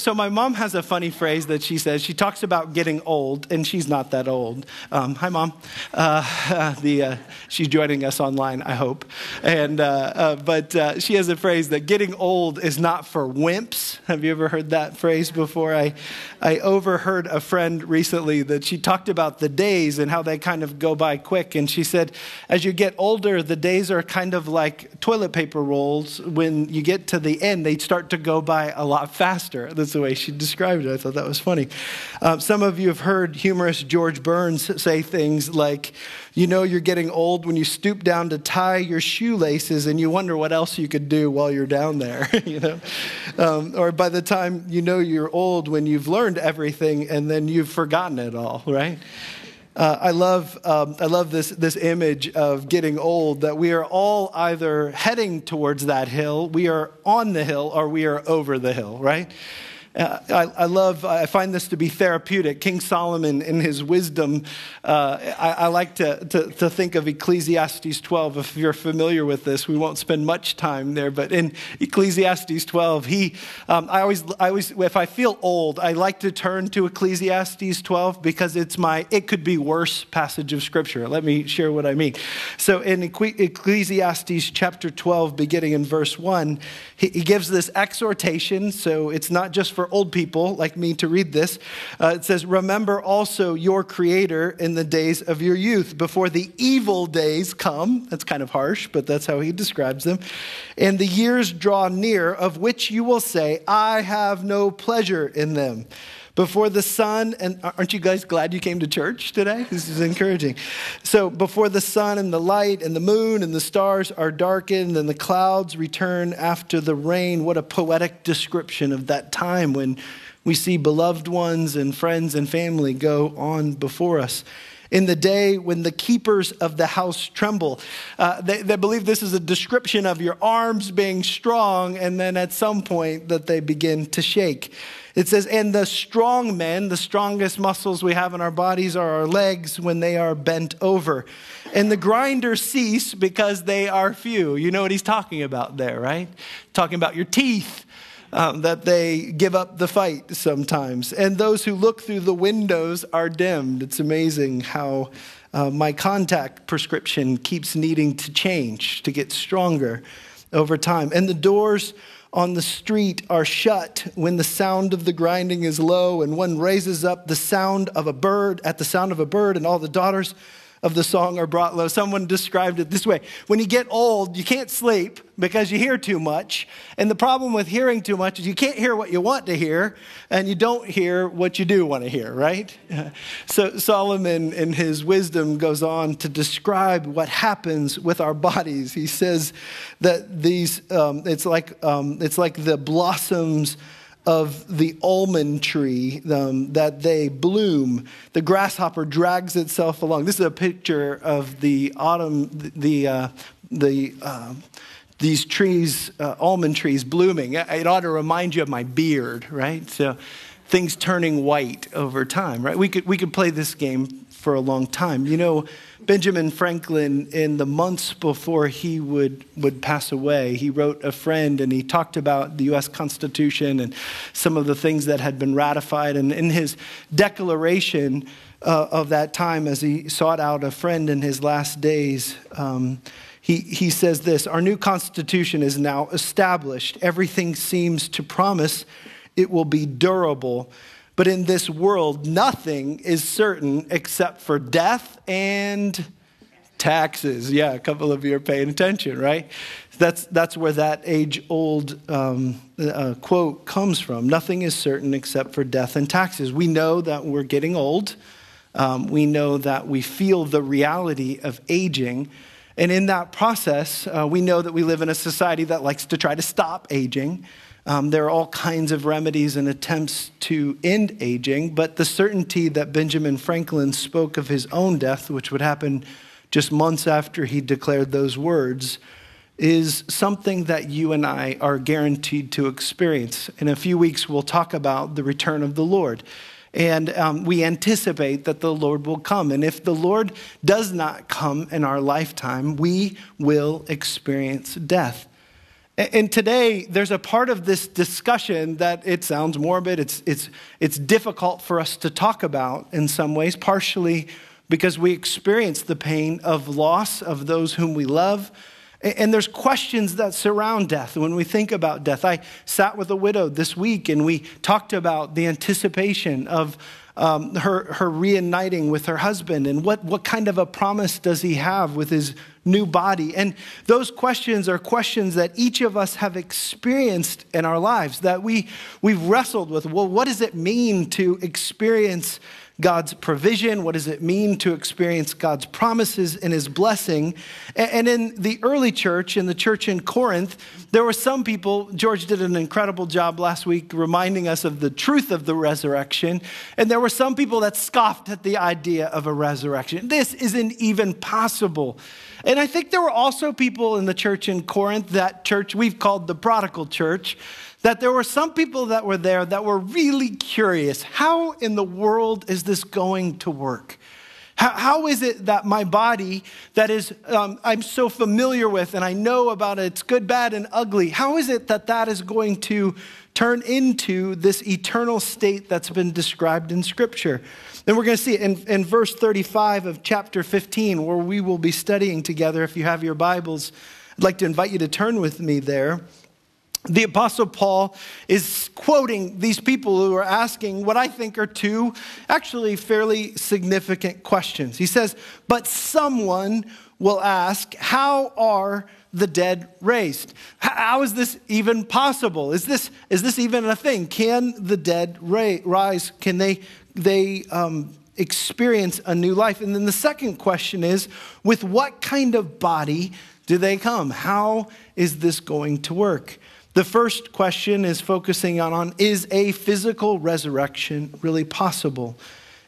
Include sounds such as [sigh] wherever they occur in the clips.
so my mom has a funny phrase that she says. She talks about getting old, and she's not that old. Um, hi, mom. Uh, [laughs] the, uh, she's joining us online, I hope. And, uh, uh, but uh, she has a phrase that getting old is not for wimps. Have you ever heard that phrase before? I, I overheard a friend recently that she talked about the days and how they kind of go by quick. And she said, as you get older, the days are kind of like toilet paper rolls. When you get to the end, they start to go by a lot faster. The way she described it. I thought that was funny. Uh, some of you have heard humorist George Burns say things like, you know, you're getting old when you stoop down to tie your shoelaces and you wonder what else you could do while you're down there, [laughs] you know? Um, or by the time you know you're old when you've learned everything and then you've forgotten it all, right? Uh, I love, um, I love this, this image of getting old, that we are all either heading towards that hill, we are on the hill, or we are over the hill, right? Uh, I, I, love, I find this to be therapeutic. King Solomon, in his wisdom, uh, I, I, like to, to, to, think of Ecclesiastes 12. If you're familiar with this, we won't spend much time there, but in Ecclesiastes 12, he, um, I, always, I always, if I feel old, I like to turn to Ecclesiastes 12 because it's my it could be worse passage of Scripture. Let me share what I mean. So in Ecclesiastes chapter 12, beginning in verse 1, he, he gives this exhortation. So it's not just for old people like me to read this. Uh, it says, Remember also your Creator in the days of your youth, before the evil days come. That's kind of harsh, but that's how he describes them. And the years draw near, of which you will say, I have no pleasure in them before the sun and aren't you guys glad you came to church today this is encouraging so before the sun and the light and the moon and the stars are darkened and the clouds return after the rain what a poetic description of that time when we see beloved ones and friends and family go on before us in the day when the keepers of the house tremble. Uh, they, they believe this is a description of your arms being strong, and then at some point that they begin to shake. It says, and the strong men, the strongest muscles we have in our bodies are our legs when they are bent over. And the grinders cease because they are few. You know what he's talking about there, right? Talking about your teeth. Um, that they give up the fight sometimes. And those who look through the windows are dimmed. It's amazing how uh, my contact prescription keeps needing to change, to get stronger over time. And the doors on the street are shut when the sound of the grinding is low, and one raises up the sound of a bird at the sound of a bird, and all the daughters of the song are brought low. Someone described it this way When you get old, you can't sleep because you hear too much. And the problem with hearing too much is you can't hear what you want to hear, and you don't hear what you do want to hear, right? [laughs] So Solomon, in his wisdom, goes on to describe what happens with our bodies. He says that these, um, it's, like, um, it's like the blossoms of the almond tree um, that they bloom. The grasshopper drags itself along. This is a picture of the autumn, the, uh, the, uh, these trees, uh, almond trees blooming. It ought to remind you of my beard, right? So things turning white over time, right? We could, we could play this game for a long time. You know, Benjamin Franklin, in the months before he would, would pass away, he wrote a friend and he talked about the U.S. Constitution and some of the things that had been ratified. And in his declaration uh, of that time, as he sought out a friend in his last days, um, he, he says this Our new Constitution is now established. Everything seems to promise it will be durable but in this world, nothing is certain except for death and taxes. Yeah, a couple of you are paying attention, right? That's, that's where that age old um, uh, quote comes from. Nothing is certain except for death and taxes. We know that we're getting old. Um, we know that we feel the reality of aging. And in that process, uh, we know that we live in a society that likes to try to stop aging. Um, there are all kinds of remedies and attempts to end aging, but the certainty that Benjamin Franklin spoke of his own death, which would happen just months after he declared those words, is something that you and I are guaranteed to experience. In a few weeks, we'll talk about the return of the Lord. And um, we anticipate that the Lord will come. And if the Lord does not come in our lifetime, we will experience death. And today, there's a part of this discussion that it sounds morbid. It's, it's, it's difficult for us to talk about in some ways, partially because we experience the pain of loss of those whom we love. And there's questions that surround death when we think about death. I sat with a widow this week and we talked about the anticipation of um, her, her reuniting with her husband and what, what kind of a promise does he have with his new body? And those questions are questions that each of us have experienced in our lives, that we, we've wrestled with. Well, what does it mean to experience God's provision? What does it mean to experience God's promises and his blessing? And in the early church, in the church in Corinth, there were some people, George did an incredible job last week reminding us of the truth of the resurrection. And there were some people that scoffed at the idea of a resurrection. This isn't even possible. And I think there were also people in the church in Corinth, that church we've called the prodigal church, that there were some people that were there that were really curious. How in the world is this going to work? How, is it that my body, that is, um, I'm so familiar with and I know about it, it's good, bad, and ugly, how is it that that is going to turn into this eternal state that's been described in Scripture? And we're going to see it in, in verse 35 of chapter 15, where we will be studying together. If you have your Bibles, I'd like to invite you to turn with me there the Apostle Paul is quoting these people who are asking what I think are two actually fairly significant questions. He says, But someone will ask, How are the dead raised? How is this even possible? Is this, is this even a thing? Can the dead rise? Can they, they um, experience a new life? And then the second question is, With what kind of body do they come? How is this going to work? The first question is focusing on, on is a physical resurrection really possible?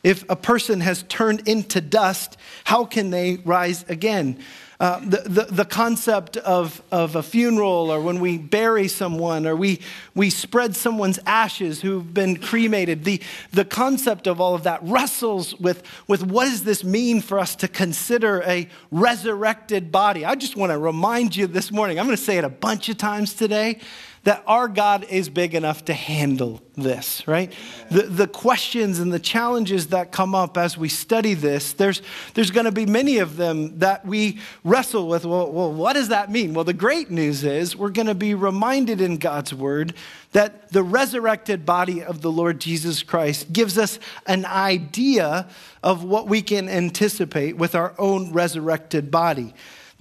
If a person has turned into dust, how can they rise again? Uh, the, the, the, concept of, of a funeral or when we bury someone or we, we spread someone's ashes who've been cremated, the, the concept of all of that wrestles with, with what does this mean for us to consider a resurrected body. I just want to remind you this morning, I'm going to say it a bunch of times today that our God is big enough to handle this, right? The, the questions and the challenges that come up as we study this, there's, there's going to be many of them that we wrestle with. Well, well, what does that mean? Well, the great news is we're going to be reminded in God's word that the resurrected body of the Lord Jesus Christ gives us an idea of what we can anticipate with our own resurrected body.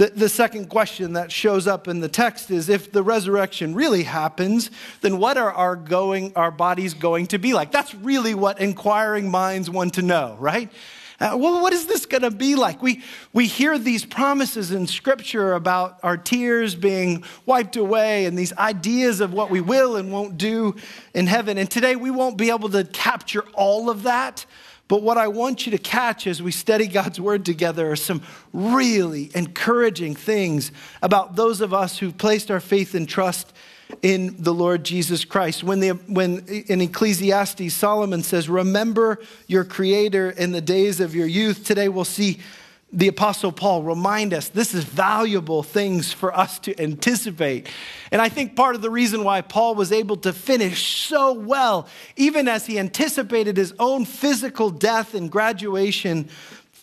The, the second question that shows up in the text is if the resurrection really happens, then what are our, going, our bodies going to be like? That's really what inquiring minds want to know, right? Uh, well, what is this going to be like? We, we hear these promises in Scripture about our tears being wiped away and these ideas of what we will and won't do in heaven. And today we won't be able to capture all of that. But what I want you to catch as we study God's word together are some really encouraging things about those of us who've placed our faith and trust in the Lord Jesus Christ. When, the, when in Ecclesiastes, Solomon says, Remember your Creator in the days of your youth. Today we'll see the Apostle Paul remind us this is valuable things for us to anticipate. And I think part of the reason why Paul was able to finish so well, even as he anticipated his own physical death and graduation,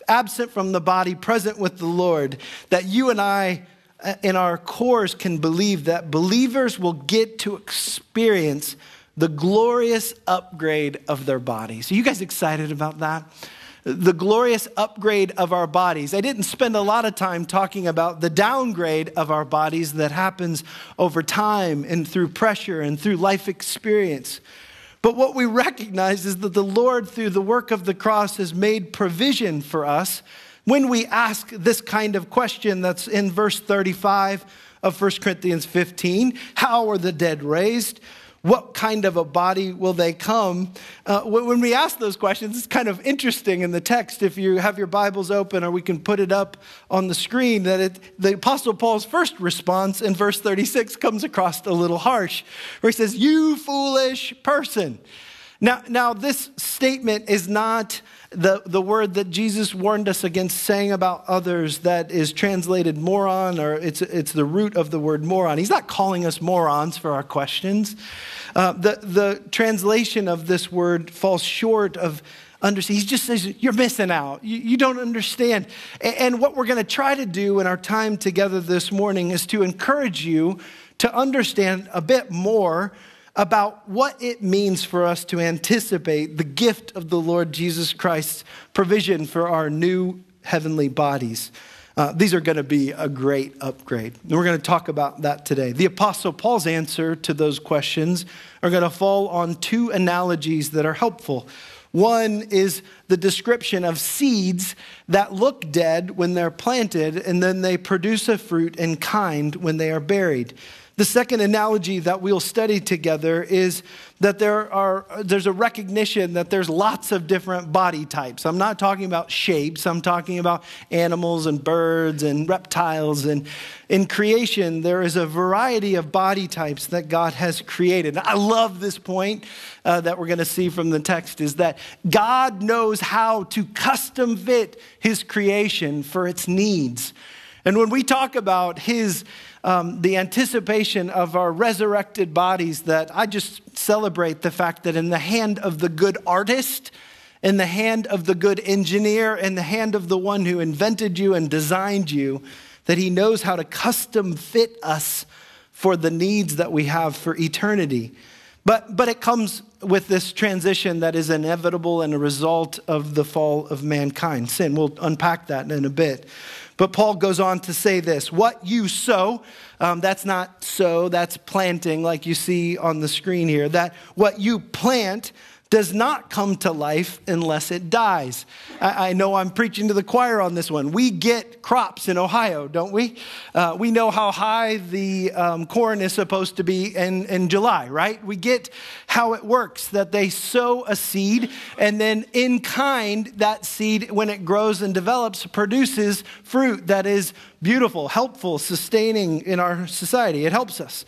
absent from the body, present with the Lord, that you and I uh, in our cores can believe that believers will get to experience the glorious upgrade of their bodies. Are you guys excited about that? The glorious upgrade of our bodies. I didn't spend a lot of time talking about the downgrade of our bodies that happens over time and through pressure and through life experience. But what we recognize is that the Lord, through the work of the cross, has made provision for us when we ask this kind of question that's in verse 35 of 1 Corinthians 15 How are the dead raised? What kind of a body will they come? Uh, when we ask those questions, it's kind of interesting in the text. If you have your Bibles open, or we can put it up on the screen, that it, the Apostle Paul's first response in verse 36 comes across a little harsh, where he says, You foolish person. Now, now this statement is not the, the word that Jesus warned us against saying about others that is translated moron, or it's, it's the root of the word moron. He's not calling us morons for our questions. Uh, the, the translation of this word falls short of understanding. He just says, You're missing out. You, you don't understand. And, and what we're going to try to do in our time together this morning is to encourage you to understand a bit more about what it means for us to anticipate the gift of the Lord Jesus Christ's provision for our new heavenly bodies. Uh, these are going to be a great upgrade. And we're going to talk about that today. The Apostle Paul's answer to those questions are going to fall on two analogies that are helpful. One is the description of seeds that look dead when they're planted and then they produce a fruit in kind when they are buried. The second analogy that we'll study together is that there are, there's a recognition that there's lots of different body types. I'm not talking about shapes, I'm talking about animals and birds and reptiles. And in creation, there is a variety of body types that God has created. I love this point uh, that we're going to see from the text is that God knows how to custom fit his creation for its needs. And when we talk about his um, the anticipation of our resurrected bodies that I just celebrate the fact that in the hand of the good artist, in the hand of the good engineer, in the hand of the one who invented you and designed you, that he knows how to custom fit us for the needs that we have for eternity. But, but it comes with this transition that is inevitable and a result of the fall of mankind, sin. We'll unpack that in a bit. But Paul goes on to say this what you sow, um, that's not sow, that's planting, like you see on the screen here. That what you plant, does not come to life unless it dies. I, I, know I'm preaching to the choir on this one. We get crops in Ohio, don't we? Uh, we know how high the um, corn is supposed to be in, in July, right? We get how it works that they sow a seed, and then in kind, that seed, when it grows and develops, produces fruit that is beautiful, helpful, sustaining in our society. It helps us.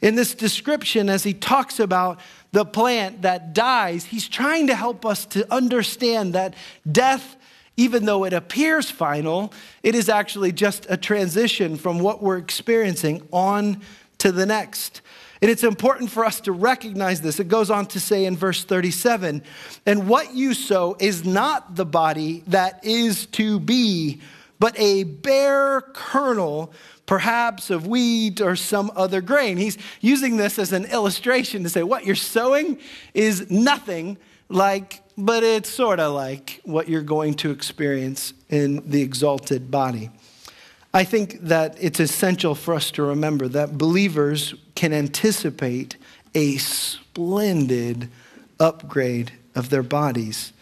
In this description, as he talks about the plant that dies, he's trying to help us to understand that death, even though it appears final, it is actually just a transition from what we're experiencing on to the next. And it's important for us to recognize this. It goes on to say in verse 37 and what you sow is not the body that is to be, but a bare kernel perhaps of wheat or some other grain. He's using this as an illustration to say what you're sowing is nothing like, but it's sort of like what you're going to experience in the exalted body. I think that it's essential for us to remember that believers can anticipate a splendid upgrade of their bodies.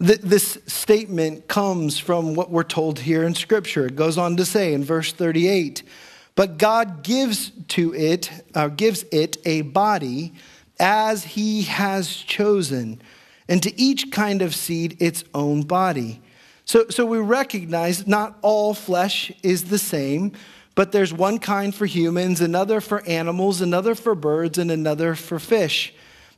This statement comes from what we're told here in Scripture. It goes on to say in verse 38 But God gives to it, uh, gives it a body as he has chosen, and to each kind of seed its own body. So, so we recognize not all flesh is the same, but there's one kind for humans, another for animals, another for birds, and another for fish.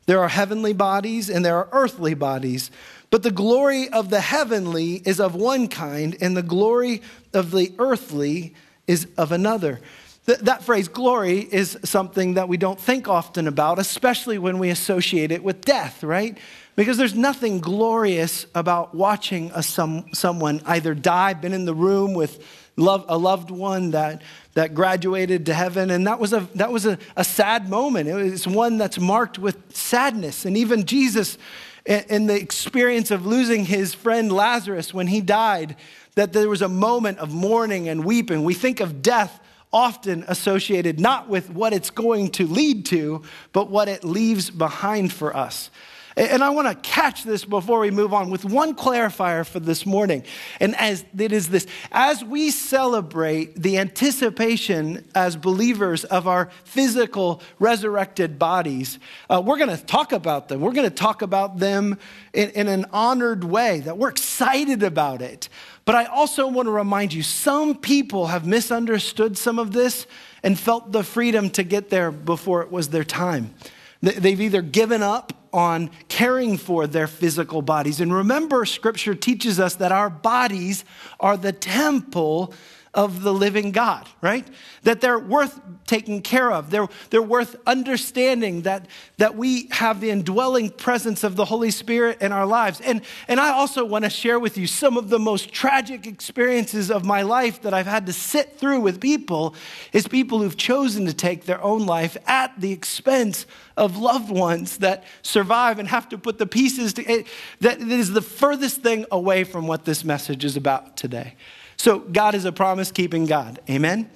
There are heavenly bodies and there are earthly bodies. But the glory of the heavenly is of one kind, and the glory of the earthly is of another. Th- that phrase, glory, is something that we don't think often about, especially when we associate it with death, right? Because there's nothing glorious about watching a some, someone either die, been in the room with love, a loved one that, that graduated to heaven, and that was, a, that was a, a sad moment. It was one that's marked with sadness. And even Jesus in the experience of losing his friend Lazarus when he died, that there was a moment of mourning and weeping. We think of death often associated not with what it's going to lead to, but what it leaves behind for us. And I want to catch this before we move on with one clarifier for this morning. And as it is this as we celebrate the anticipation as believers of our physical resurrected bodies, uh, we're going to talk about them. We're going to talk about them in, in an honored way, that we're excited about it. But I also want to remind you some people have misunderstood some of this and felt the freedom to get there before it was their time. They've either given up on caring for their physical bodies. And remember, scripture teaches us that our bodies are the temple of the living God, right? That they're worth taking care of. They're, they're worth understanding that, that we have the indwelling presence of the Holy Spirit in our lives. And, and I also want to share with you some of the most tragic experiences of my life that I've had to sit through with people is people who've chosen to take their own life at the expense of loved ones that survive and have to put the pieces to, eh, it, that is the furthest thing away from what this message is about today. So, God is a promise keeping God. Amen?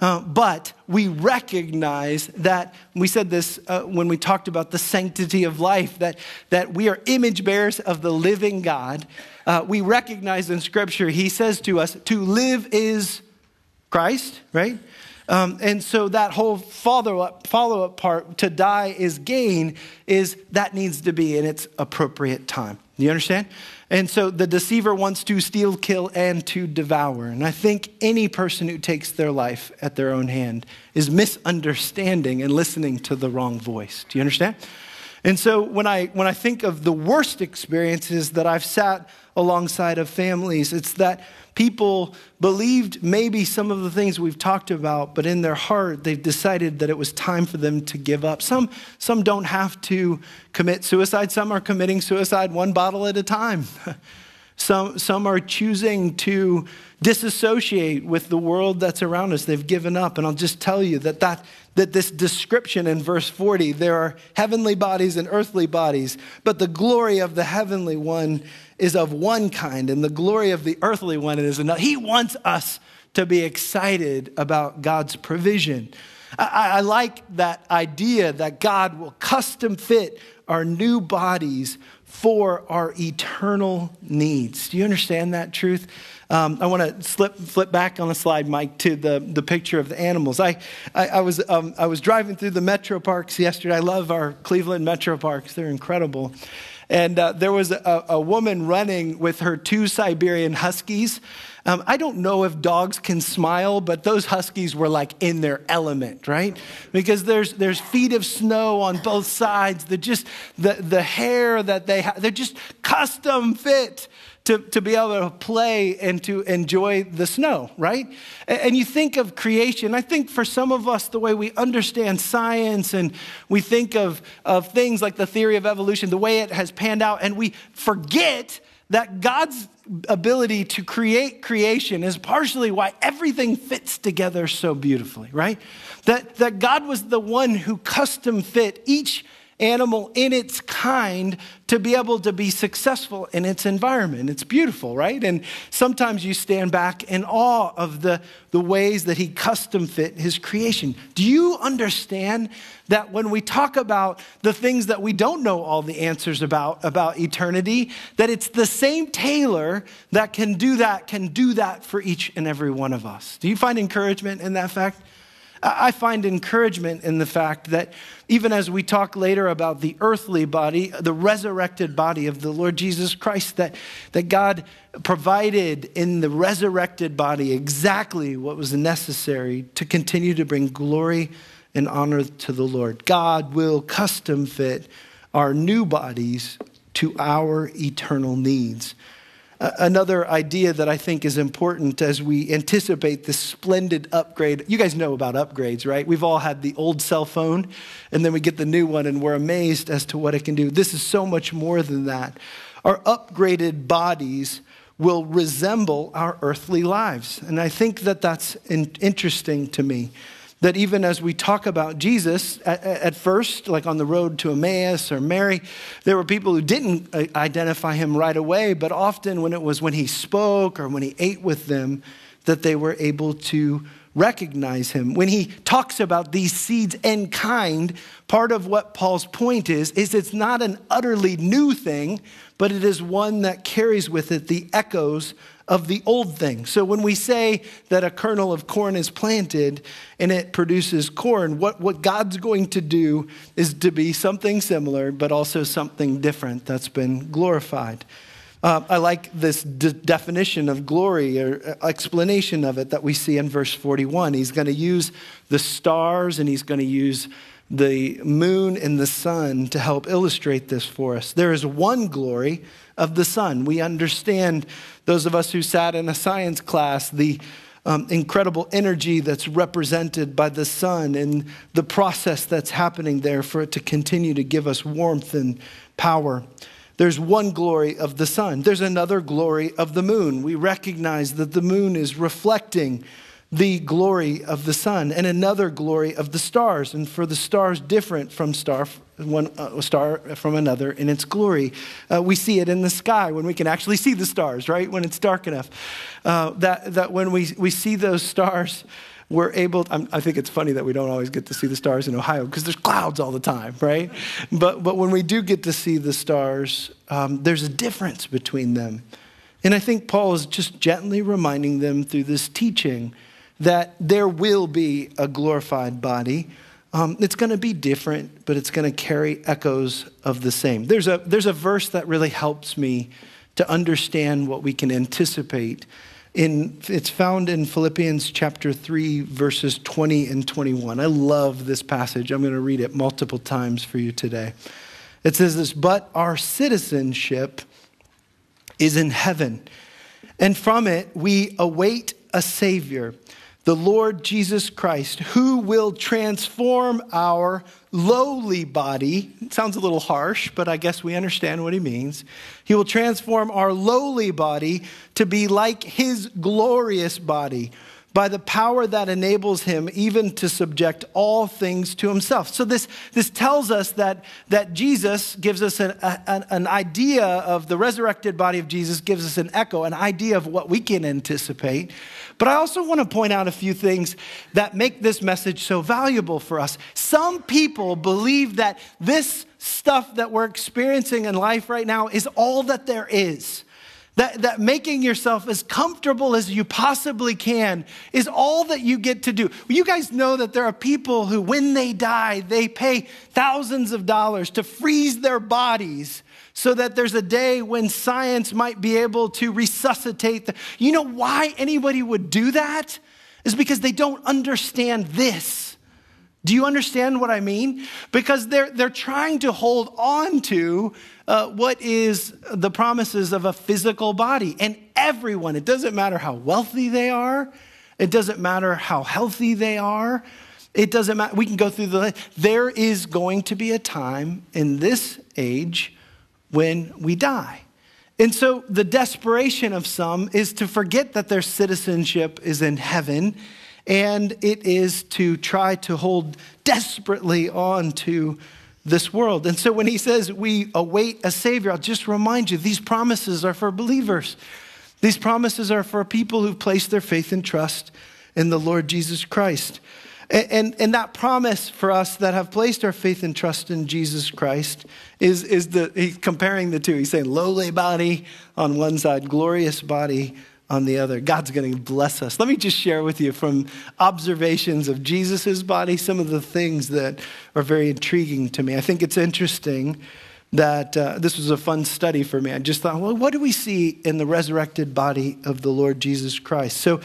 Uh, but we recognize that, we said this uh, when we talked about the sanctity of life, that, that we are image bearers of the living God. Uh, we recognize in Scripture, He says to us, to live is Christ, right? Um, and so that whole follow up, follow up part, to die is gain, is that needs to be in its appropriate time. Do you understand? And so the deceiver wants to steal, kill, and to devour. And I think any person who takes their life at their own hand is misunderstanding and listening to the wrong voice. Do you understand? And so when I, when I think of the worst experiences that I've sat alongside of families, it's that people believed maybe some of the things we've talked about, but in their heart, they've decided that it was time for them to give up. Some, some don't have to commit suicide, some are committing suicide one bottle at a time. [laughs] some, some are choosing to disassociate with the world that's around us. They've given up. And I'll just tell you that, that, that this description in verse 40 there are heavenly bodies and earthly bodies, but the glory of the heavenly one is of one kind, and the glory of the earthly one is another. He wants us to be excited about God's provision. I, I like that idea that God will custom fit our new bodies for our eternal needs. Do you understand that truth? Um, I want to slip, flip back on the slide, Mike, to the, the picture of the animals. I, I, I was, um, I was driving through the metro parks yesterday. I love our Cleveland metro parks, they're incredible. And uh, there was a, a, woman running with her two Siberian huskies. Um, I don't know if dogs can smile, but those huskies were like in their element, right? Because there's, there's feet of snow on both sides. The just the, the hair that they have, they're just custom fit to, to be able to play and to enjoy the snow, right? And you think of creation. I think for some of us, the way we understand science and we think of, of things like the theory of evolution, the way it has panned out, and we forget that God's ability to create creation is partially why everything fits together so beautifully, right? That, that God was the one who custom fit each animal in its kind to be able to be successful in its environment. It's beautiful, right? And sometimes you stand back in awe of the, the ways that he custom fit his creation. Do you understand that when we talk about the things that we don't know all the answers about, about eternity, that it's the same tailor that can do that, can do that for each and every one of us? Do you find encouragement in that fact? I find encouragement in the fact that even as we talk later about the earthly body, the resurrected body of the Lord Jesus Christ, that, that God provided in the resurrected body exactly what was necessary to continue to bring glory and honor to the Lord. God will custom fit our new bodies to our eternal needs. Another idea that I think is important as we anticipate this splendid upgrade. You guys know about upgrades, right? We've all had the old cell phone, and then we get the new one, and we're amazed as to what it can do. This is so much more than that. Our upgraded bodies will resemble our earthly lives. And I think that that's interesting to me that even as we talk about Jesus, at, at, first, like on the road to Emmaus or Mary, there were people who didn't uh, identify him right away, but often when it was when he spoke or when he ate with them, that they were able to recognize him. When he talks about these seeds and kind, part of what Paul's point is, is it's not an utterly new thing, but it is one that carries with it the echoes of the old thing. So when we say that a kernel of corn is planted and it produces corn, what, what God's going to do is to be something similar, but also something different that's been glorified. Uh, I like this de- definition of glory or uh, explanation of it that we see in verse 41. He's going to use the stars and he's going to use the moon and the sun to help illustrate this for us. There is one glory of the sun. We understand, those of us who sat in a science class, the um, incredible energy that's represented by the sun and the process that's happening there for it to continue to give us warmth and power. There's one glory of the sun. There's another glory of the moon. We recognize that the moon is reflecting the glory of the sun and another glory of the stars. And for the stars, different from star, one uh, star from another in its glory. Uh, we see it in the sky when we can actually see the stars, right? When it's dark enough. Uh, that, that when we, we see those stars, we're able, to, I think it's funny that we don't always get to see the stars in Ohio because there's clouds all the time, right? But, but when we do get to see the stars, um, there's a difference between them. And I think Paul is just gently reminding them through this teaching that there will be a glorified body. Um, it's going to be different, but it's going to carry echoes of the same. There's a, there's a verse that really helps me to understand what we can anticipate in, it's found in Philippians chapter 3, verses 20 and 21. I love this passage. I'm going to read it multiple times for you today. It says this But our citizenship is in heaven, and from it we await a Savior the Lord Jesus Christ, who will transform our lowly body. It sounds a little harsh, but I guess we understand what he means. He will transform our lowly body to be like his glorious body by the power that enables him even to subject all things to himself. So, this, this tells us that, that Jesus gives us an, an, an idea of the resurrected body of Jesus, gives us an echo, an idea of what we can anticipate. But I also want to point out a few things that make this message so valuable for us. Some people believe that this stuff that we're experiencing in life right now is all that there is. That, that making yourself as comfortable as you possibly can is all that you get to do. You guys know that there are people who, when they die, they pay thousands of dollars to freeze their bodies so that there's a day when science might be able to resuscitate. The, you know why anybody would do that? Is because they don't understand this. Do you understand what I mean? Because they're, they're trying to hold on to uh, what is the promises of a physical body. And everyone, it doesn't matter how wealthy they are, it doesn't matter how healthy they are, it doesn't matter. We can go through the. There is going to be a time in this age when we die. And so the desperation of some is to forget that their citizenship is in heaven, and it is to try to hold desperately on to this world. And so when he says we await a Savior, I'll just remind you these promises are for believers. These promises are for people who've placed their faith and trust in the Lord Jesus Christ. And, and, and, that promise for us that have placed our faith and trust in Jesus Christ is, is the, he's comparing the two. He's saying lowly body on one side, glorious body on the other. God's going to bless us. Let me just share with you from observations of Jesus' body some of the things that are very intriguing to me. I think it's interesting that uh, this was a fun study for me. I just thought, well, what do we see in the resurrected body of the Lord Jesus Christ? So,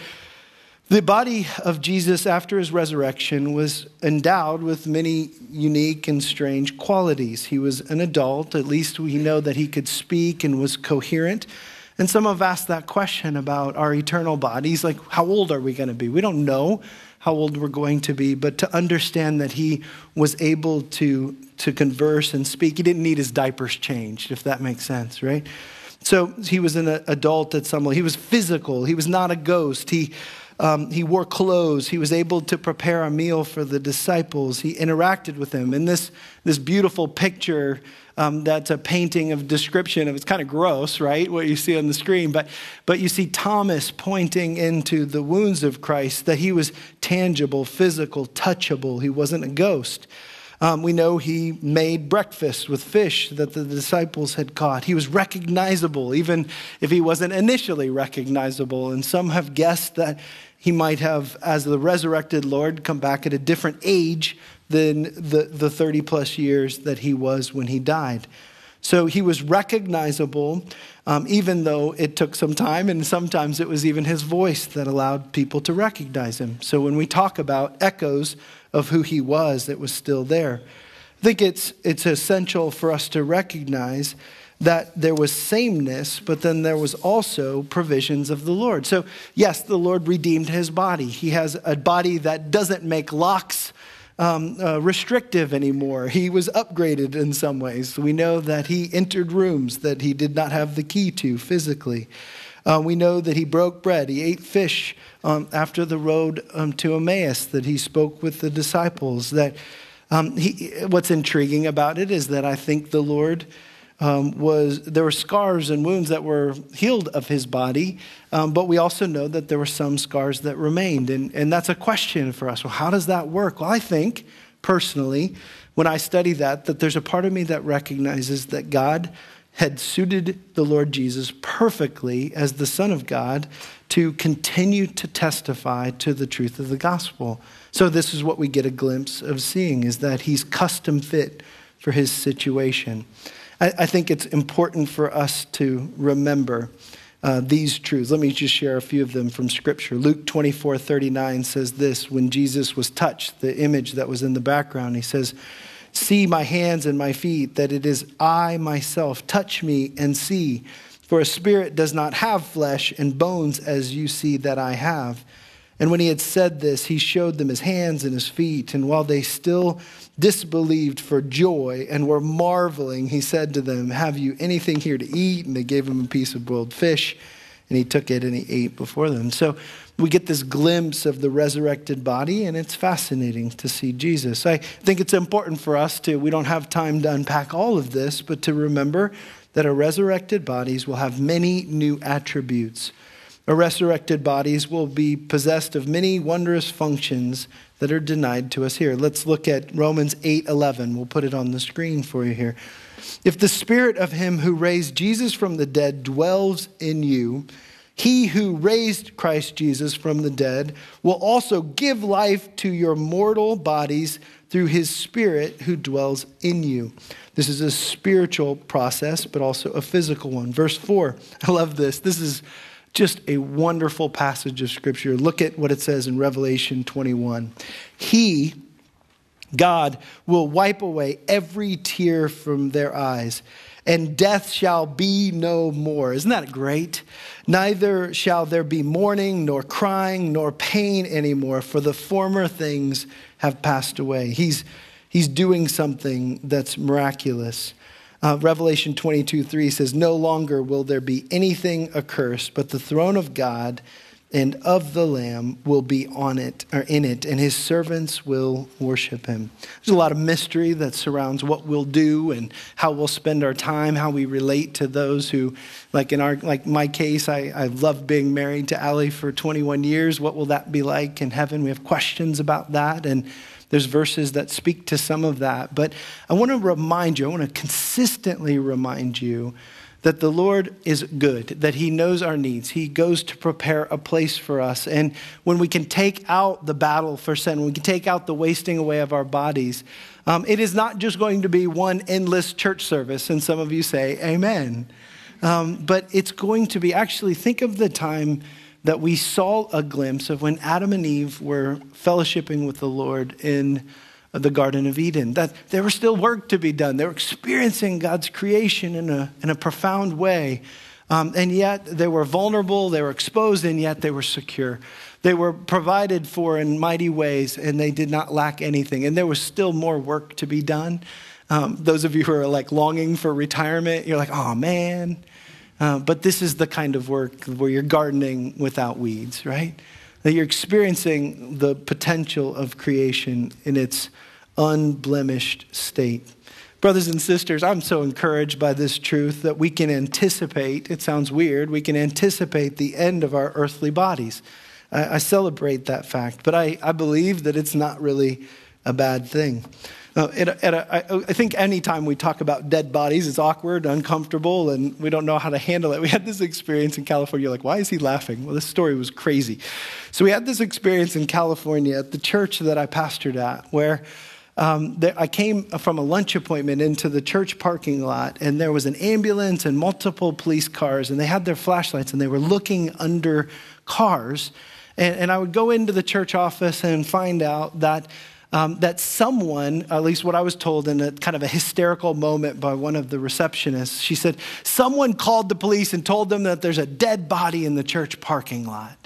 the body of Jesus after his resurrection was endowed with many unique and strange qualities. He was an adult, at least we know that he could speak and was coherent. And some have asked that question about our eternal bodies like, how old are we going to be? We don't know how old we're going to be, but to understand that he was able to, to converse and speak, he didn't need his diapers changed, if that makes sense, right? So he was an adult at some level. He was physical, he was not a ghost. He um, he wore clothes. He was able to prepare a meal for the disciples. He interacted with them. And this, this beautiful picture um, that's a painting of description of it's kind of gross, right? What you see on the screen, but but you see Thomas pointing into the wounds of Christ that he was tangible, physical, touchable. He wasn't a ghost. Um, we know he made breakfast with fish that the disciples had caught. He was recognizable, even if he wasn't initially recognizable. And some have guessed that he might have, as the resurrected Lord, come back at a different age than the, the 30 plus years that he was when he died. So he was recognizable, um, even though it took some time, and sometimes it was even his voice that allowed people to recognize him. So when we talk about echoes of who he was that was still there. I think it's, it's essential for us to recognize that there was sameness, but then there was also provisions of the Lord. So, yes, the Lord redeemed his body. He has a body that doesn't make locks um, uh, restrictive anymore. He was upgraded in some ways. We know that he entered rooms that he did not have the key to physically. Uh, we know that he broke bread. He ate fish um, after the road um, to Emmaus, that he spoke with the disciples. That um, he, what's intriguing about it is that I think the Lord um, was there were scars and wounds that were healed of his body, um, but we also know that there were some scars that remained. And, and that's a question for us. Well, how does that work? Well, I think personally, when I study that, that there's a part of me that recognizes that God had suited the Lord Jesus perfectly as the Son of God to continue to testify to the truth of the gospel. So this is what we get a glimpse of seeing is that he's custom fit for his situation. I, I think it's important for us to remember uh, these truths. Let me just share a few of them from Scripture. Luke 24 39 says this when Jesus was touched, the image that was in the background, he says, See my hands and my feet, that it is I myself. Touch me and see. For a spirit does not have flesh and bones as you see that I have. And when he had said this, he showed them his hands and his feet. And while they still disbelieved for joy and were marveling, he said to them, Have you anything here to eat? And they gave him a piece of boiled fish. And he took it and he ate before them. So we get this glimpse of the resurrected body, and it's fascinating to see Jesus. I think it's important for us to, we don't have time to unpack all of this, but to remember that our resurrected bodies will have many new attributes. Our resurrected bodies will be possessed of many wondrous functions that are denied to us here. Let's look at Romans 8:11. We'll put it on the screen for you here. If the spirit of him who raised Jesus from the dead dwells in you, he who raised Christ Jesus from the dead will also give life to your mortal bodies through his spirit who dwells in you. This is a spiritual process, but also a physical one. Verse 4, [laughs] I love this. This is just a wonderful passage of scripture. Look at what it says in Revelation 21. He, God, will wipe away every tear from their eyes and death shall be no more. Isn't that great? Neither shall there be mourning, nor crying, nor pain anymore, for the former things have passed away. He's, he's doing something that's miraculous. Uh, Revelation 22 3 says, No longer will there be anything accursed, but the throne of God and of the Lamb will be on it or in it, and his servants will worship him. There's a lot of mystery that surrounds what we'll do and how we'll spend our time, how we relate to those who, like in our like my case, I, I loved being married to Ali for 21 years. What will that be like in heaven? We have questions about that, and there's verses that speak to some of that. But I want to remind you, I want to consistently remind you that the Lord is good, that He knows our needs. He goes to prepare a place for us. And when we can take out the battle for sin, when we can take out the wasting away of our bodies, um, it is not just going to be one endless church service. And some of you say, Amen. Um, but it's going to be actually, think of the time that we saw a glimpse of when Adam and Eve were fellowshipping with the Lord in the Garden of Eden, that there was still work to be done. They were experiencing God's creation in a, in a profound way. Um, and yet they were vulnerable, they were exposed, and yet they were secure. They were provided for in mighty ways, and they did not lack anything. And there was still more work to be done. Um, those of you who are like longing for retirement, you're like, oh man. Uh, but this is the kind of work where you're gardening without weeds, right? that you're experiencing the potential of creation in its unblemished state. Brothers and sisters, I'm so encouraged by this truth that we can anticipate, it sounds weird, we can anticipate the end of our earthly bodies. I, I celebrate that fact, but I, I believe that it's not really a bad thing. Uh, at at a, I, I think anytime we talk about dead bodies, it's awkward, uncomfortable, and we don't know how to handle it. We had this experience in California. Like, why is he laughing? Well, this story was crazy. So we had this experience in California at the church that I pastored at, where um, there, I came from a lunch appointment into the church parking lot, and there was an ambulance and multiple police cars, and they had their flashlights, and they were looking under cars. And, and I would go into the church office and find out that um, that someone, at least what I was told in a kind of a hysterical moment by one of the receptionists, she said, someone called the police and told them that there's a dead body in the church parking lot.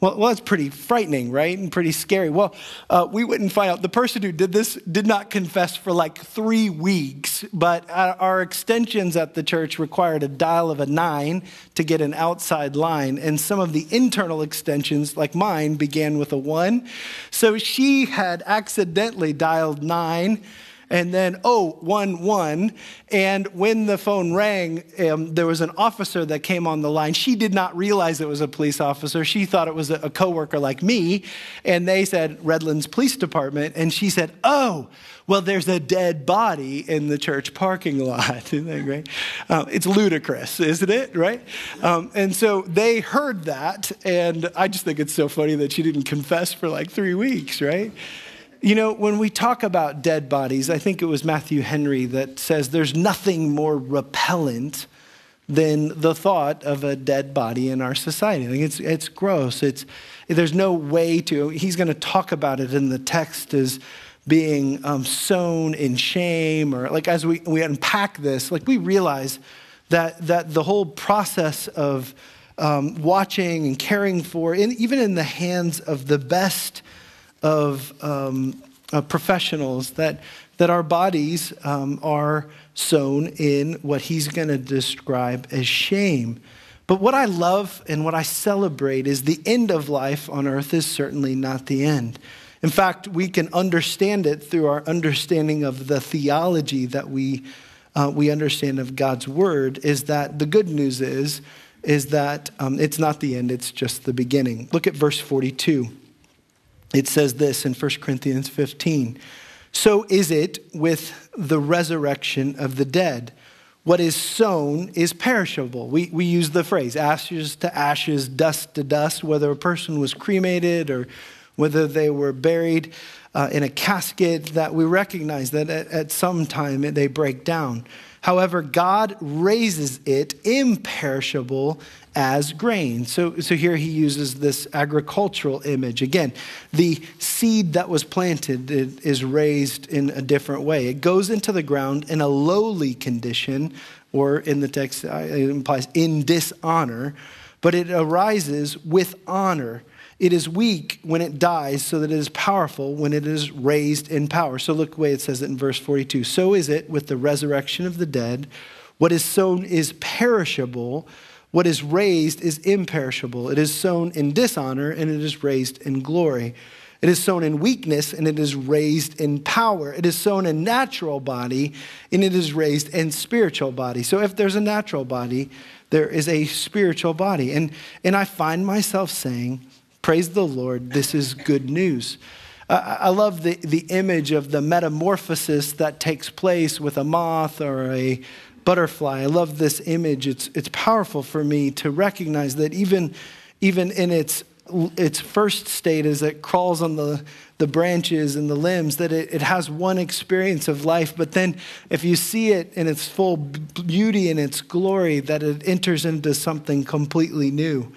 Well, well, that's pretty frightening, right? And pretty scary. Well, uh, we wouldn't find out. The person who did this did not confess for like three weeks, but our extensions at the church required a dial of a nine to get an outside line. And some of the internal extensions, like mine, began with a one. So she had accidentally dialed nine and then, oh, one, one. And when the phone rang, um, there was an officer that came on the line. She did not realize it was a police officer. She thought it was a, a coworker like me. And they said, Redlands Police Department. And she said, oh, well, there's a dead body in the church parking lot. [laughs] Isn't that great? Um, it's ludicrous, isn't it? Right? Um, and so they heard that, and I just think it's so funny that she didn't confess for like three weeks, right? You know, when we talk about dead bodies, I think it was Matthew Henry that says there's nothing more repellent than the thought of a dead body in our society. Think it's, it's gross. It's, there's no way to, he's going to talk about it in the text as being um, sown in shame, or like as we, we unpack this, like we realize that, that the whole process of um, watching and caring for, in, even in the hands of the best of um, uh, professionals that, that our bodies um, are sown in what he's going to describe as shame. But what I love and what I celebrate is the end of life on earth is certainly not the end. In fact, we can understand it through our understanding of the theology that we, uh, we understand of God's word, is that the good news is, is that um, it's not the end, it's just the beginning. Look at verse 42 it says this in 1 Corinthians 15 So is it with the resurrection of the dead. What is sown is perishable. We, we use the phrase ashes to ashes, dust to dust, whether a person was cremated or whether they were buried uh, in a casket, that we recognize that at, at some time they break down. However, God raises it imperishable as grain. So, so here he uses this agricultural image. Again, the seed that was planted is raised in a different way. It goes into the ground in a lowly condition, or in the text, it implies in dishonor, but it arises with honor. It is weak when it dies, so that it is powerful when it is raised in power. So look the way it says it in verse 42. So is it with the resurrection of the dead. What is sown is perishable, what is raised is imperishable. It is sown in dishonor, and it is raised in glory. It is sown in weakness, and it is raised in power. It is sown in natural body, and it is raised in spiritual body. So if there's a natural body, there is a spiritual body. And, and I find myself saying, Praise the Lord, this is good news. I love the, the image of the metamorphosis that takes place with a moth or a butterfly. I love this image. It's, it's powerful for me to recognize that even, even in its, its first state as it crawls on the, the branches and the limbs, that it, it has one experience of life. But then if you see it in its full beauty and its glory, that it enters into something completely new.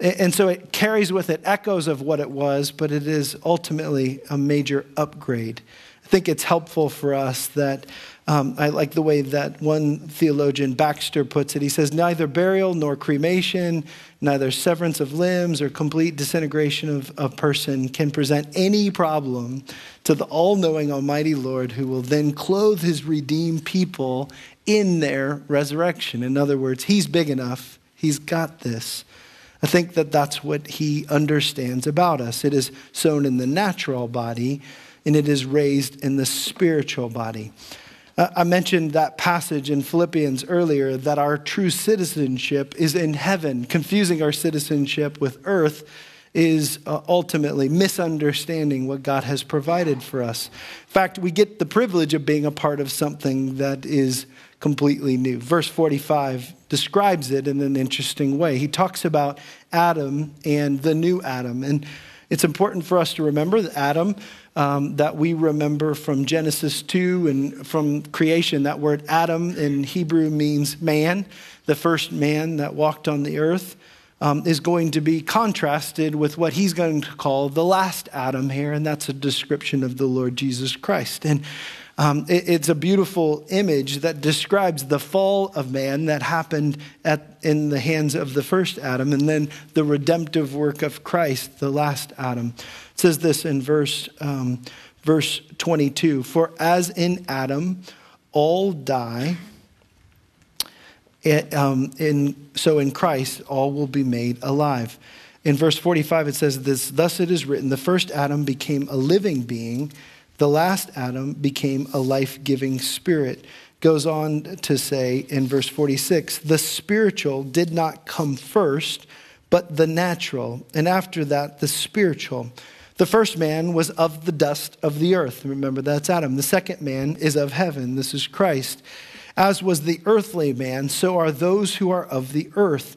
And so it carries with it echoes of what it was, but it is ultimately a major upgrade. I think it's helpful for us that um, I like the way that one theologian, Baxter, puts it. He says, Neither burial nor cremation, neither severance of limbs or complete disintegration of a person can present any problem to the all knowing Almighty Lord who will then clothe his redeemed people in their resurrection. In other words, he's big enough, he's got this. I think that that's what he understands about us. It is sown in the natural body, and it is raised in the spiritual body. Uh, I mentioned that passage in Philippians earlier that our true citizenship is in heaven. Confusing our citizenship with earth is uh, ultimately misunderstanding what God has provided for us. In fact, we get the privilege of being a part of something that is completely new. Verse 45 describes it in an interesting way. He talks about Adam and the new Adam. And it's important for us to remember that Adam, um, that we remember from Genesis 2 and from creation, that word Adam in Hebrew means man, the first man that walked on the earth. um, is going to be contrasted with what he's going to call the last Adam here, and that's a description of the Lord Jesus Christ. And um, it, it's a beautiful image that describes the fall of man that happened at, in the hands of the first Adam, and then the redemptive work of Christ, the last Adam. It says this in verse, um, verse 22 For as in Adam all die, it, um, in, so in Christ all will be made alive. In verse 45, it says this Thus it is written, the first Adam became a living being, the last Adam became a life giving spirit. Goes on to say in verse 46 the spiritual did not come first, but the natural, and after that, the spiritual. The first man was of the dust of the earth. Remember, that's Adam. The second man is of heaven. This is Christ. As was the earthly man, so are those who are of the earth.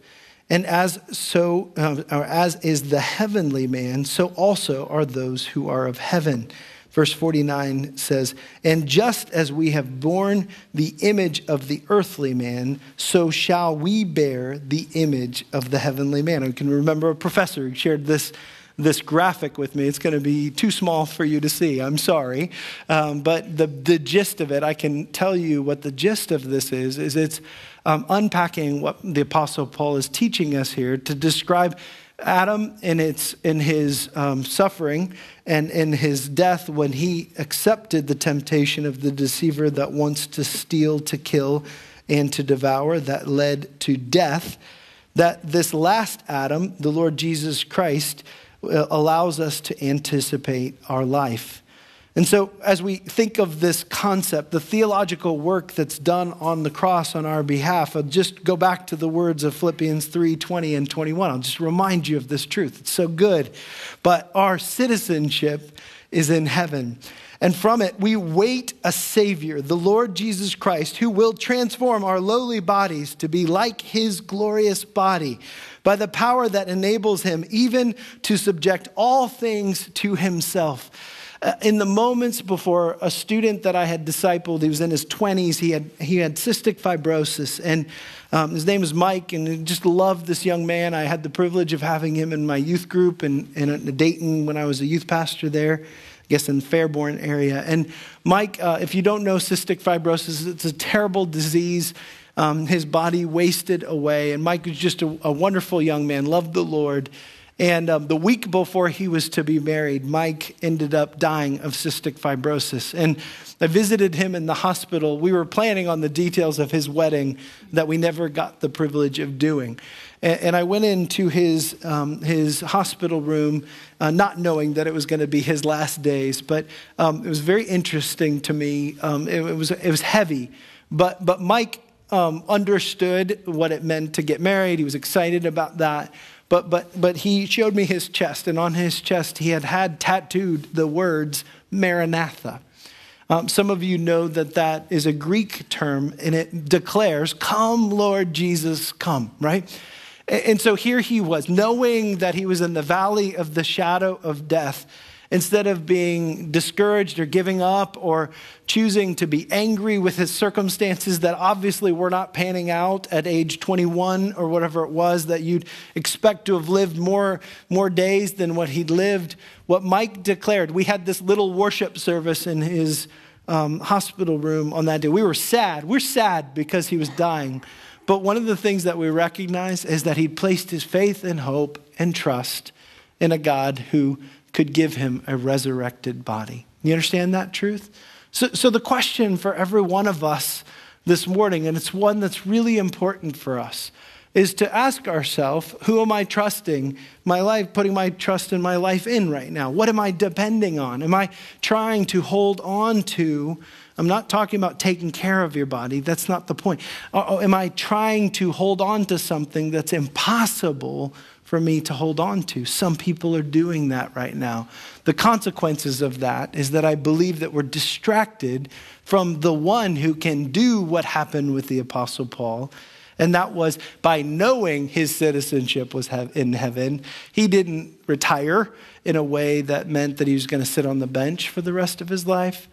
And as so, uh, as is the heavenly man, so also are those who are of heaven. Verse 49 says, And just as we have borne the image of the earthly man, so shall we bear the image of the heavenly man. I can remember a professor who shared this this graphic with me. It's going to be too small for you to see. I'm sorry. Um, but the, the gist of it, I can tell you what the gist of this is, is it's um, unpacking what the Apostle Paul is teaching us here to describe Adam in, its, in his um, suffering and in his death when he accepted the temptation of the deceiver that wants to steal, to kill, and to devour, that led to death. That this last Adam, the Lord Jesus Christ, uh, allows us to anticipate our life. And so, as we think of this concept, the theological work that's done on the cross on our behalf, I'll just go back to the words of Philippians 3 20 and 21. I'll just remind you of this truth. It's so good. But our citizenship is in heaven. And from it, we wait a Savior, the Lord Jesus Christ, who will transform our lowly bodies to be like his glorious body by the power that enables him even to subject all things to himself. Uh, in the moments before a student that I had discipled, he was in his 20s, he had, he had cystic fibrosis, and um, his name was Mike, and I just loved this young man. I had the privilege of having him in my youth group in, in Dayton when I was a youth pastor there. I guess in the Fairborn area. And Mike, uh, if you don't know cystic fibrosis, it's a terrible disease. Um, his body wasted away. And Mike was just a, a wonderful young man, loved the Lord. And um, the week before he was to be married, Mike ended up dying of cystic fibrosis. And I visited him in the hospital. We were planning on the details of his wedding that we never got the privilege of doing. And, and I went into his, um, his hospital room uh, not knowing that it was going to be his last days. But um, it was very interesting to me. Um, it, it, was, it was heavy. But, but Mike um, understood what it meant to get married. He was excited about that. But, but, but he showed me his chest, and on his chest, he had had tattooed the words Maranatha. Um, some of you know that that is a Greek term, and it declares, Come, Lord Jesus, come, right? And so here he was, knowing that he was in the valley of the shadow of death. Instead of being discouraged or giving up or choosing to be angry with his circumstances that obviously were not panning out at age 21 or whatever it was, that you'd expect to have lived more, more days than what he'd lived, what Mike declared, we had this little worship service in his um, hospital room on that day. We were sad. We're sad because he was dying. But one of the things that we recognize is that he placed his faith and hope and trust in a God who could give him a resurrected body. You understand that truth? So, so the question for every one of us this morning, and it's one that's really important for us, is to ask ourselves, who am I trusting my life, putting my trust in my life in right now? What am I depending on? Am I trying to hold on to I'm not talking about taking care of your body. That's not the point. Or, am I trying to hold on to something that's impossible for me to hold on to? Some people are doing that right now. The consequences of that is that I believe that we're distracted from the one who can do what happened with the Apostle Paul. And that was by knowing his citizenship was in heaven, he didn't retire in a way that meant that he was going to sit on the bench for the rest of his life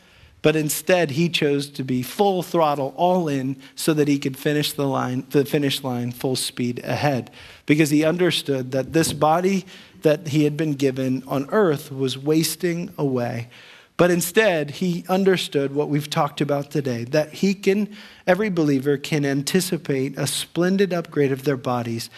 But instead, he chose to be full throttle, all in, so that he could finish the line, the finish line full speed ahead. Because he understood that this body that he had been given on earth was wasting away. But instead, he understood what we've talked about today that he can, every believer can anticipate a splendid upgrade of their bodies,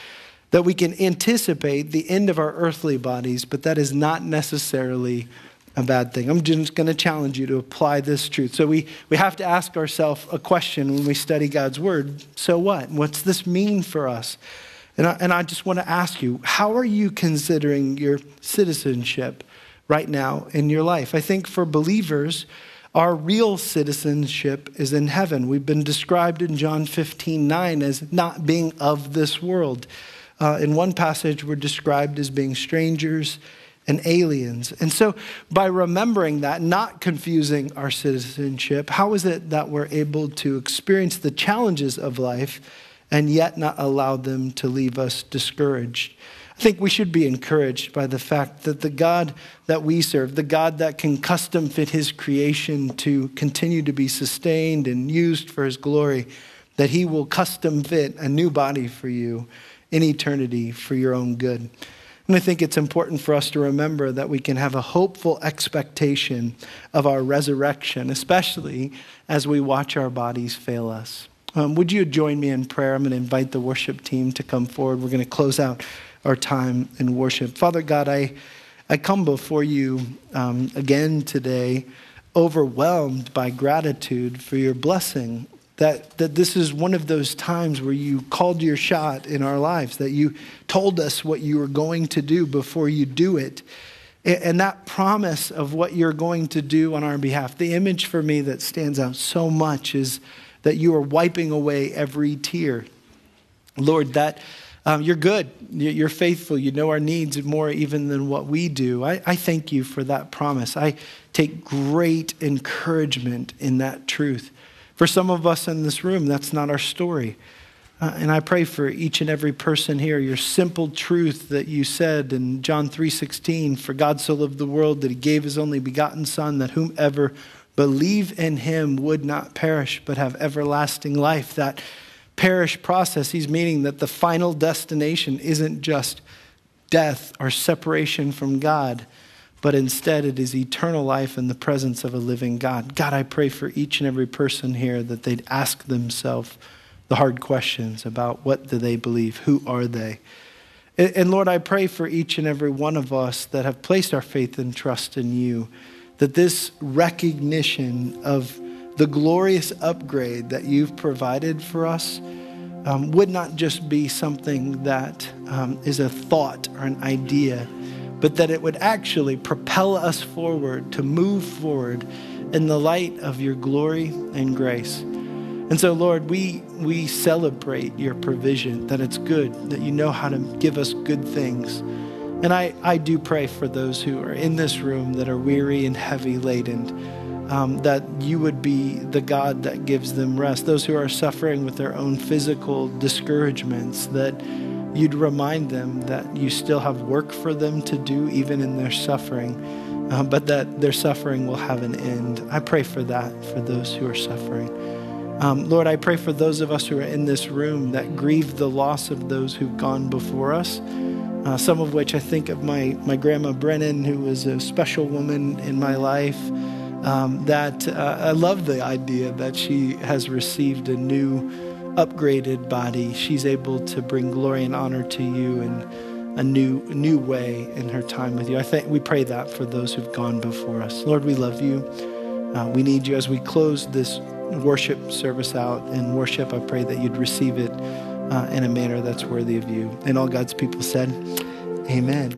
that we can anticipate the end of our earthly bodies, but that is not necessarily a bad thing. I'm just going to challenge you to apply this truth. So we, we have to ask ourselves a question when we study God's word. So what? What's this mean for us? And I, and I just want to ask you, how are you considering your citizenship right now in your life? I think for believers, our real citizenship is in heaven. We've been described in John 15 9 as not being of this world. Uh, in one passage, we're described as being strangers and aliens. And so, by remembering that, not confusing our citizenship, how is it that we're able to experience the challenges of life and yet not allow them to leave us discouraged? I think we should be encouraged by the fact that the God that we serve, the God that can custom fit his creation to continue to be sustained and used for his glory, that he will custom fit a new body for you in eternity for your own good. And I think it's important for us to remember that we can have a hopeful expectation of our resurrection, especially as we watch our bodies fail us. Um, would you join me in prayer? I'm going to invite the worship team to come forward. We're going to close out our time in worship. Father God, I, I come before you um, again today, overwhelmed by gratitude for your blessing that, that this is one of those times where you called your shot in our lives, that you told us what you were going to do before you do it. And that promise of what you're going to do on our behalf, the image for me that stands out so much is that you are wiping away every tear. Lord, that um, you're good, you're faithful, you know our needs more even than what we do. I, I thank you for that promise. I take great encouragement in that truth. For some of us in this room, that's not our story. Uh, and I pray for each and every person here, your simple truth that you said in John 3:16, for God so loved the world that he gave his only begotten son that whomever believe in him would not perish but have everlasting life. That perish process, he's meaning that the final destination isn't just death or separation from God but instead it is eternal life in the presence of a living God. God, I pray for each and every person here that they'd ask themselves the hard questions about what do they believe, who are they? And Lord, I pray for each and every one of us that have placed our faith and trust in you, that this recognition of the glorious upgrade that you've provided for us um, would not just be something that um, is a thought or an idea, but that it would actually propel us forward to move forward in the light of your glory and grace. And so, Lord, we, we celebrate your provision, that it's good, that you know how to give us good things. And I, I do pray for those who are in this room that are weary and heavy laden, um, that you would be the God that gives them rest. Those who are suffering with their own physical discouragements, that you'd remind them that you still have work for them to do, even in their suffering, uh, but that their suffering will have an end. I pray for that for those who are suffering. Um, Lord, I pray for those of us who are in this room that grieve the loss of those who've gone before us. Uh, some of which I think of my, my grandma Brennan, who was a special woman in my life. Um, that uh, I love the idea that she has received a new upgraded body, she's able to bring glory and honor to you in a new, new way in her time with you. I think we pray that for those who've gone before us. Lord, we love you. Uh, we need you as we close this worship service out in worship. I pray that you'd receive it uh, in a manner that's worthy of you. And all God's people said, Amen.